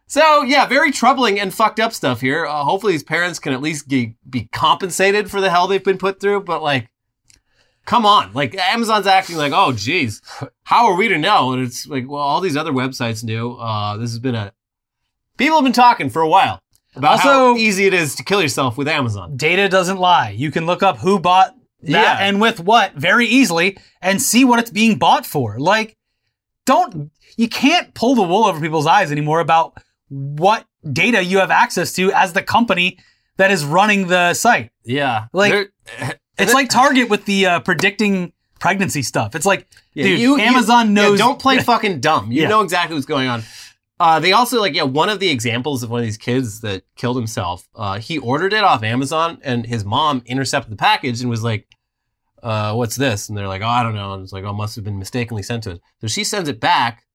So, yeah, very troubling and fucked up stuff here. Uh, hopefully, these parents can at least ge- be compensated for the hell they've been put through, but like, come on. Like, Amazon's acting like, oh, geez, how are we to know? And it's like, well, all these other websites knew. Uh, this has been a. People have been talking for a while about how easy it is to kill yourself with Amazon. Data doesn't lie. You can look up who bought that Yeah. and with what very easily and see what it's being bought for. Like, don't, you can't pull the wool over people's eyes anymore about what data you have access to as the company that is running the site. Yeah. Like- There- It's like Target with the uh, predicting pregnancy stuff. It's like, Yeah, dude, you- you- Amazon Yeah, knows. don't play fucking dumb. You Yeah. know exactly what's going on. Uh, they also like yeah one of the examples of one of these kids that killed himself. Uh, he ordered it off Amazon, and his mom intercepted the package and was like, uh, "What's this?" And they're like, "Oh, I don't know." And it's like, "Oh, must have been mistakenly sent to us." So she sends it back,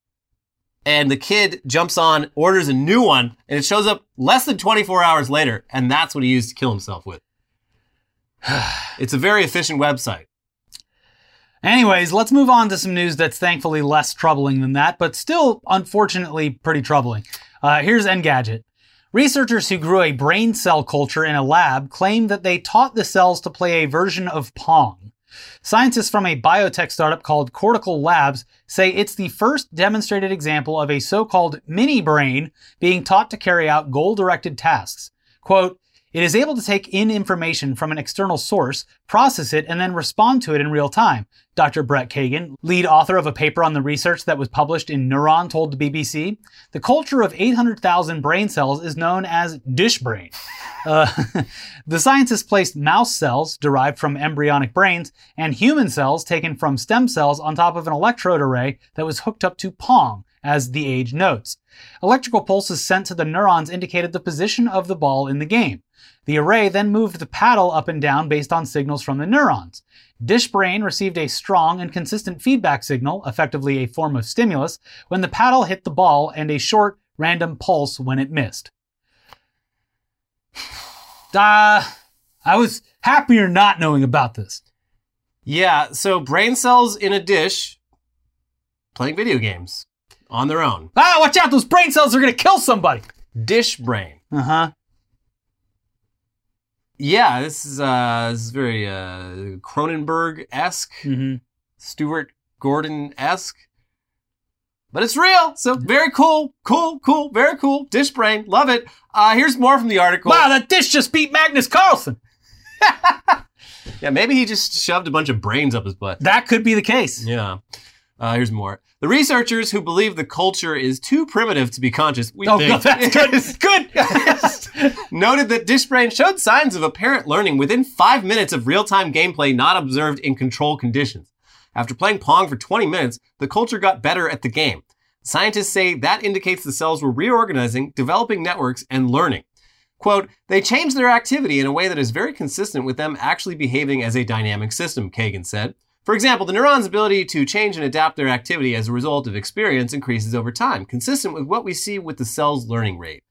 and the kid jumps on, orders a new one, and it shows up less than 24 hours later, and that's what he used to kill himself with. it's a very efficient website. Anyways, let's move on to some news that's thankfully less troubling than that, but still, unfortunately, pretty troubling. Uh, here's Engadget. Researchers who grew a brain cell culture in a lab claim that they taught the cells to play a version of Pong. Scientists from a biotech startup called Cortical Labs say it's the first demonstrated example of a so called mini brain being taught to carry out goal directed tasks. Quote, it is able to take in information from an external source, process it, and then respond to it in real time. Dr. Brett Kagan, lead author of a paper on the research that was published in Neuron, told the BBC. The culture of 800,000 brain cells is known as dish brain. Uh, the scientists placed mouse cells derived from embryonic brains and human cells taken from stem cells on top of an electrode array that was hooked up to Pong, as the age notes. Electrical pulses sent to the neurons indicated the position of the ball in the game. The array then moved the paddle up and down based on signals from the neurons. Dishbrain received a strong and consistent feedback signal, effectively a form of stimulus, when the paddle hit the ball and a short, random pulse when it missed. Uh, I was happier not knowing about this. Yeah, so brain cells in a dish playing video games on their own. Ah, watch out, those brain cells are gonna kill somebody! Dish brain. Uh huh. Yeah, this is uh this is very uh Cronenberg esque, Mm-hmm. Stuart Gordon esque. But it's real, so very cool, cool, cool, very cool. Dish brain, love it. Uh here's more from the article. Wow, that dish just beat Magnus Carlsen! Yeah, maybe he just shoved a bunch of brains up his butt. That could be the case. Yeah. Uh, here's more. The researchers who believe the culture is too primitive to be conscious, we Oh, think, good. That's good. Good. noted that Dishbrain showed signs of apparent learning within five minutes of real-time gameplay not observed in control conditions. After playing Pong for 20 minutes, the culture got better at the game. Scientists say that indicates the cells were reorganizing, developing networks, and learning. Quote, they changed their activity in a way that is very consistent with them actually behaving as a dynamic system, Kagan said. For example, the neuron's ability to change and adapt their activity as a result of experience increases over time, consistent with what we see with the cell's learning rate.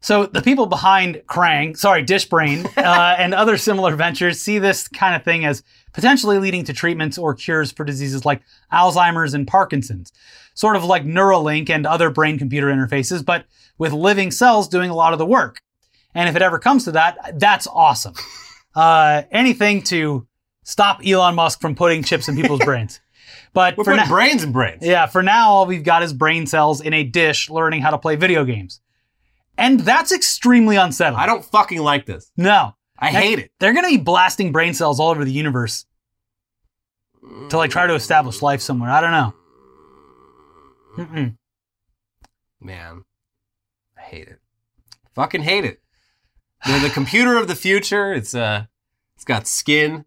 So the people behind Krang, sorry, Dishbrain, uh, and other similar ventures see this kind of thing as potentially leading to treatments or cures for diseases like Alzheimer's and Parkinson's, sort of like Neuralink and other brain-computer interfaces, but with living cells doing a lot of the work. And if it ever comes to that, that's awesome. Uh, anything to stop Elon Musk from putting chips in people's brains. But We're for putting now, brains in brains. yeah, for now, all we've got is brain cells in a dish learning how to play video games. And that's extremely unsettling. I don't fucking like this. No. I hate it. They're going to be blasting brain cells all over the universe to like try to establish life somewhere. I don't know. Mm-mm. Man, I hate it. Fucking hate it. They're the computer of the future. It's uh, it's got skin.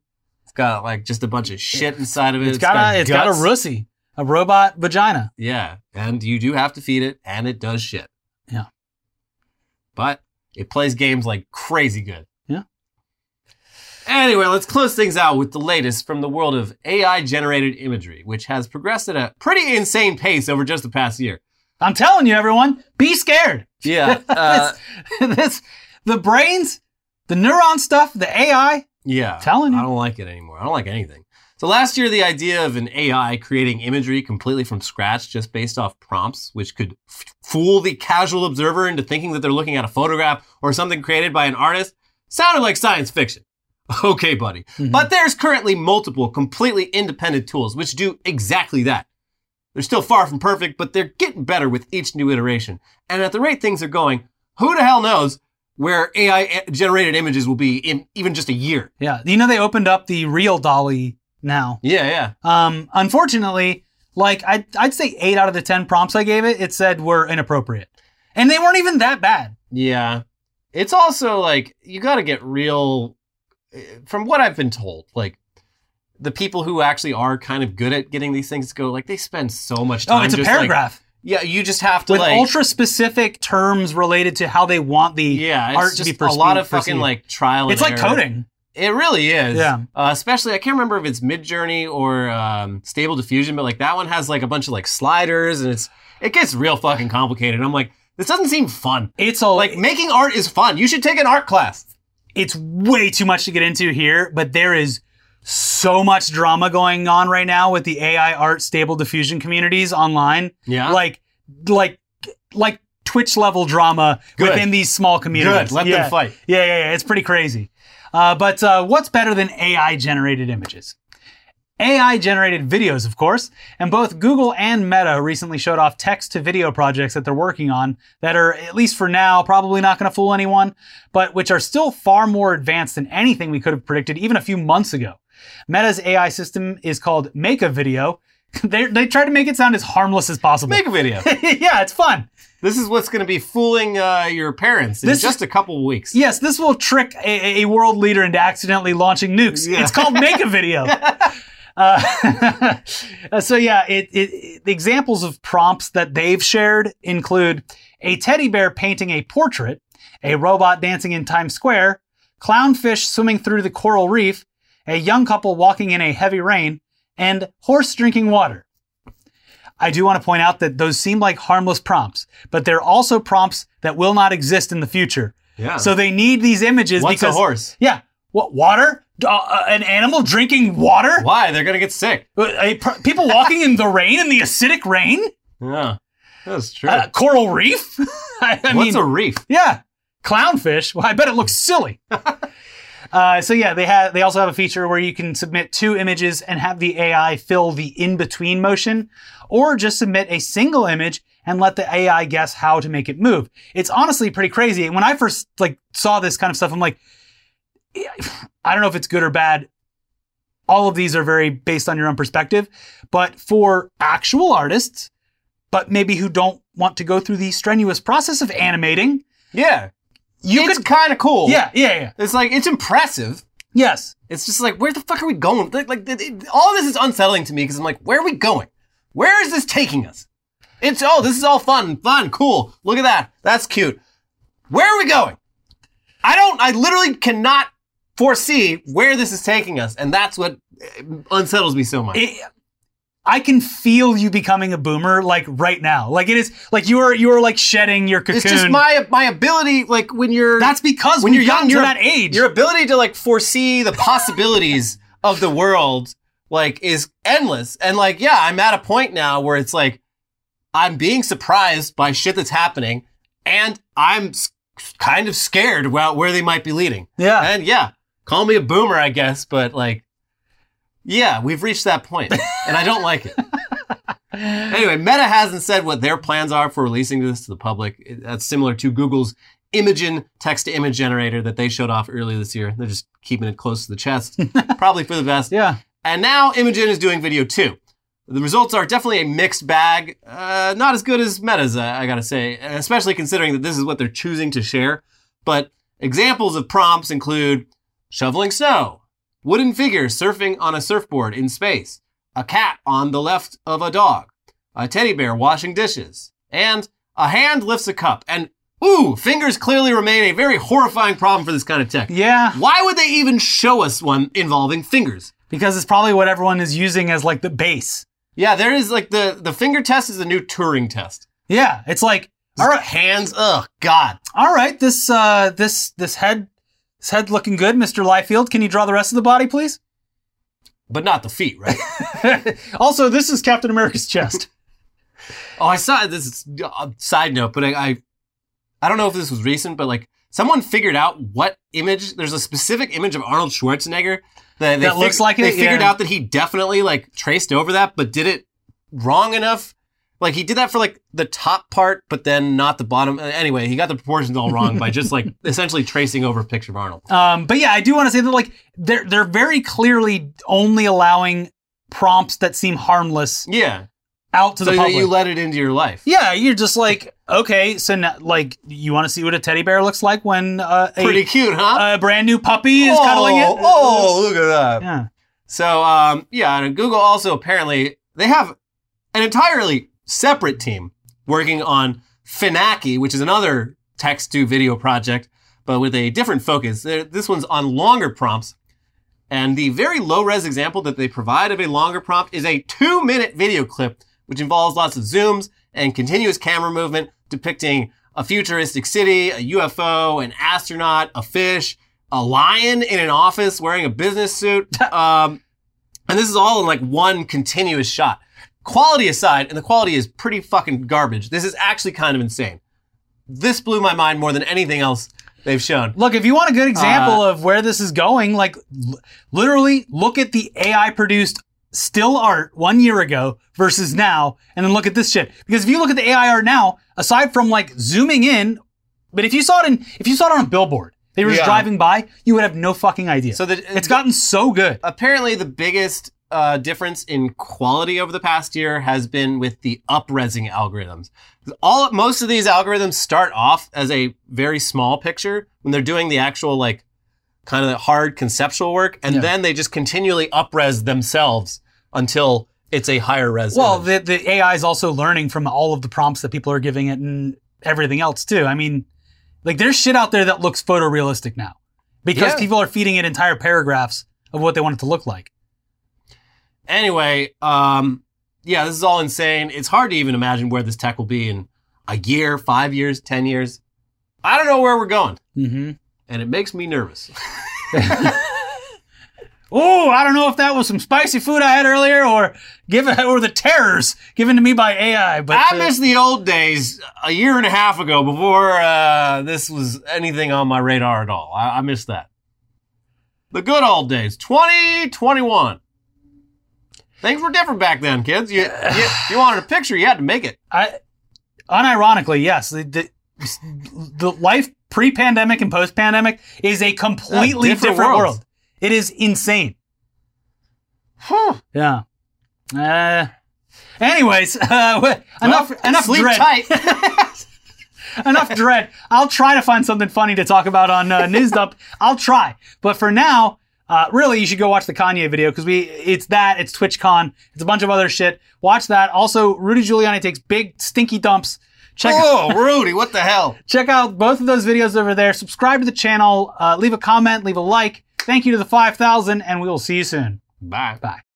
Got like just a bunch of shit inside of it. It's got, a it's got a russy, a robot vagina. Yeah, and you do have to feed it, and it does shit. Yeah. But it plays games like crazy good. Yeah. Anyway, let's close things out with the latest from the world of AI generated imagery, which has progressed at a pretty insane pace over just the past year. I'm telling you, everyone, be scared. Yeah. Uh, this, the brains, the neuron stuff, the AI. Yeah. Telling you. I don't like it anymore. I don't like anything. So last year, the idea of an AI creating imagery completely from scratch, just based off prompts, which could f- fool the casual observer into thinking that they're looking at a photograph or something created by an artist, sounded like science fiction. Okay, buddy. Mm-hmm. But there's currently multiple completely independent tools which do exactly that. They're still far from perfect, but they're getting better with each new iteration. And at the rate things are going, who the hell knows where AI generated images will be in even just a year? Yeah. You know, they opened up the real DALL-E now. Yeah, yeah. Um, unfortunately, like I'd, I'd say eight out of the 10 prompts I gave it, it said were inappropriate. And they weren't even that bad. Yeah. It's also like you got to get real from what I've been told, like the people who actually are kind of good at getting these things to go, like they spend so much time. Oh, it's a just, like- paragraph yeah, you just have to with like ultra specific terms related to how they want the yeah, art to be be a lot of fucking perceived. like trial. It's like error. coding. It really is. Yeah. Uh, especially, I can't remember if it's Midjourney or um, Stable Diffusion, but like that one has like a bunch of like sliders, and it's it gets real fucking complicated. I'm like, this doesn't seem fun. It's all Like making art is fun. You should take an art class. it's way too much to get into here, but there is so much drama going on right now with the AI art stable diffusion communities online. Yeah. Like like like Twitch level drama Good. within these small communities. Good. Let yeah. them fight. Yeah, yeah, yeah. It's pretty crazy. Uh, but uh, what's better than AI generated images? AI generated videos, of course, and both Google and Meta recently showed off text to video projects that they're working on that are, at least for now, probably not going to fool anyone, but which are still far more advanced than anything we could have predicted even a few months ago. Meta's AI system is called Make a Video. they, they try to make it sound as harmless as possible. Make a video. yeah, it's fun. this is what's going to be fooling uh, your parents in This just a couple weeks. Yes, this will trick a, a world leader into accidentally launching nukes. Yeah. It's called Make a Video. Uh, so yeah, it, it, it- the examples of prompts that they've shared include a teddy bear painting a portrait, a robot dancing in Times Square, clownfish swimming through the coral reef, a young couple walking in a heavy rain, and horse drinking water. I do want to point out that those seem like harmless prompts, but they're also prompts that will not exist in the future. Yeah. So they need these images What's because a horse? Yeah. What water? Uh, uh, an animal drinking water? Why? They're going to get sick. Uh, pr- people walking in the rain in the acidic rain? Yeah. That's true. Uh, coral reef? I, I What's mean, a reef? yeah, clownfish. Well, I bet it looks silly. uh, so yeah, they have. They also have a feature where you can submit two images and have the AI fill the in between motion, or just submit a single image and let the AI guess how to make it move. It's honestly pretty crazy. When I first like saw this kind of stuff, I'm like, I don't know if it's good or bad. All of these are very based on your own perspective, but for actual artists, but maybe who don't want to go through the strenuous process of animating, Yeah. You it's kind of cool. Yeah, yeah, yeah. It's like, it's impressive. Yes. It's just like, where the fuck are we going? Like, like it- it- all of this is unsettling to me because I'm like, where are we going? Where is this taking us? It's, oh, this is all fun, fun, cool. Look at that. That's cute. Where are we going? I don't, I literally cannot foresee where this is taking us. And that's what uh, unsettles me so much. It, I can feel you becoming a boomer like right now. Like it is like you are you are like shedding your cocoon. it's just my, my ability, like when you're, That's because when you're young, you're that age. Your ability to like foresee the possibilities of the world like is endless. And like, yeah, I'm at a point now where it's like I'm being surprised by shit that's happening, and I'm s- kind of scared about where they might be leading. yeah. And yeah, call me a boomer, I guess, but like, yeah, we've reached that point, and I don't like it. Anyway, Meta hasn't said what their plans are for releasing this to the public. That's similar to Google's Imagen text to image generator that they showed off earlier this year. They're just keeping it close to the chest, probably for the best. Yeah. And now Imagen is doing video too. The results are definitely a mixed bag. Uh, not as good as Meta's, I, I gotta say, especially considering that this is what they're choosing to share. But examples of prompts include shoveling snow, wooden figure surfing on a surfboard in space, a cat on the left of a dog, a teddy bear washing dishes, and a hand lifts a cup. And Ooh, fingers clearly remain a very horrifying problem for this kind of tech. Yeah, Why would they even show us one involving fingers? because it's probably what everyone is using as like the base. Yeah, there is like the the finger test is a new Turing test. Yeah, it's like All right, hands. Oh God. all right, this uh this this head this head looking good, Mr. Liefeld. Can you draw the rest of the body, please? But not the feet, right? also, this is Captain America's chest. oh, I saw this. Is a side note, but I, I I don't know if this was recent, but like someone figured out what image. There's a specific image of Arnold Schwarzenegger that, they That looks like They figured yeah. out that he definitely like traced over that, but did it wrong enough. Like he did that for like the top part, but then not the bottom. Uh, Anyway, he got the proportions all wrong by just like essentially tracing over a picture of Arnold. Um, but yeah, I do want to say that like they're they're very clearly only allowing prompts that seem harmless Yeah, out to so the public. you let it into your life. yeah, you're just like okay, so now, like you want to see what a teddy bear looks like when uh, a, Pretty cute, huh? a brand new puppy is cuddling it. oh, look at that. yeah. So, um, yeah, and Google also apparently they have an entirely separate team working on Phenaki, which is another text to video project, but with a different focus. This one's on longer prompts. And the very low res example that they provide of a longer prompt is a two minute video clip, which involves lots of zooms and continuous camera movement depicting a futuristic city, a UFO, an astronaut, a fish, a lion in an office wearing a business suit. Um, and this is all in like one continuous shot. Quality aside, and the quality is pretty fucking garbage. This is actually kind of insane. This blew my mind more than anything else they've shown. Look, if you want a good example Uh, of where this is going, like l- literally look at the AI produced still art one year ago versus now, and then look at this shit. Because if you look at the AI art now, aside from like zooming in, but if you saw it in, if you saw it on a billboard, they were just driving by, you would have no fucking idea. So the- it's gotten so good. apparently the biggest uh, difference in quality over the past year has been with the upresing algorithms. All most of these algorithms start off as a very small picture when they're doing the actual like kind of hard conceptual work, and Yeah. then they just continually upres themselves until it's a higher res. Well, the, the AI is also learning from all of the prompts that people are giving it and everything else too. I mean, like there's shit out there that looks photorealistic now because Yeah. people are feeding it entire paragraphs of what they want it to look like. Anyway, um, yeah, this is all insane. It's hard to even imagine where this tech will be in a year, five years, ten years. I don't know where we're going, Mm-hmm. and it makes me nervous. Oh, I don't know if that was some spicy food I had earlier or given or the terrors given to me by AI. But I uh, miss the old days a year and a half ago before uh, this was anything on my radar at all. I, I miss that. The good old days, 2021. Things were different back then, kids. You, you, you wanted a picture, you had to make it. I, unironically, yes, the, the, the life pre-pandemic and post-pandemic is a completely Yeah, different different, worlds. world. It is insane. Whew. Yeah. Uh, anyways, uh, enough Well, enough sleep dread. tight. enough dread. I'll try to find something funny to talk about on uh, News Dump. I'll try. But for now, uh, really, you should go watch the Kanye video because we it's that it's TwitchCon. It's a bunch of other shit. Watch that. Also, Rudy Giuliani takes big stinky dumps. Check oh, Rudy, what the hell? check out both of those videos over there. Subscribe to the channel. Uh, leave a comment. Leave a like. Thank you to the five thousand, and we will see you soon. Bye. Bye.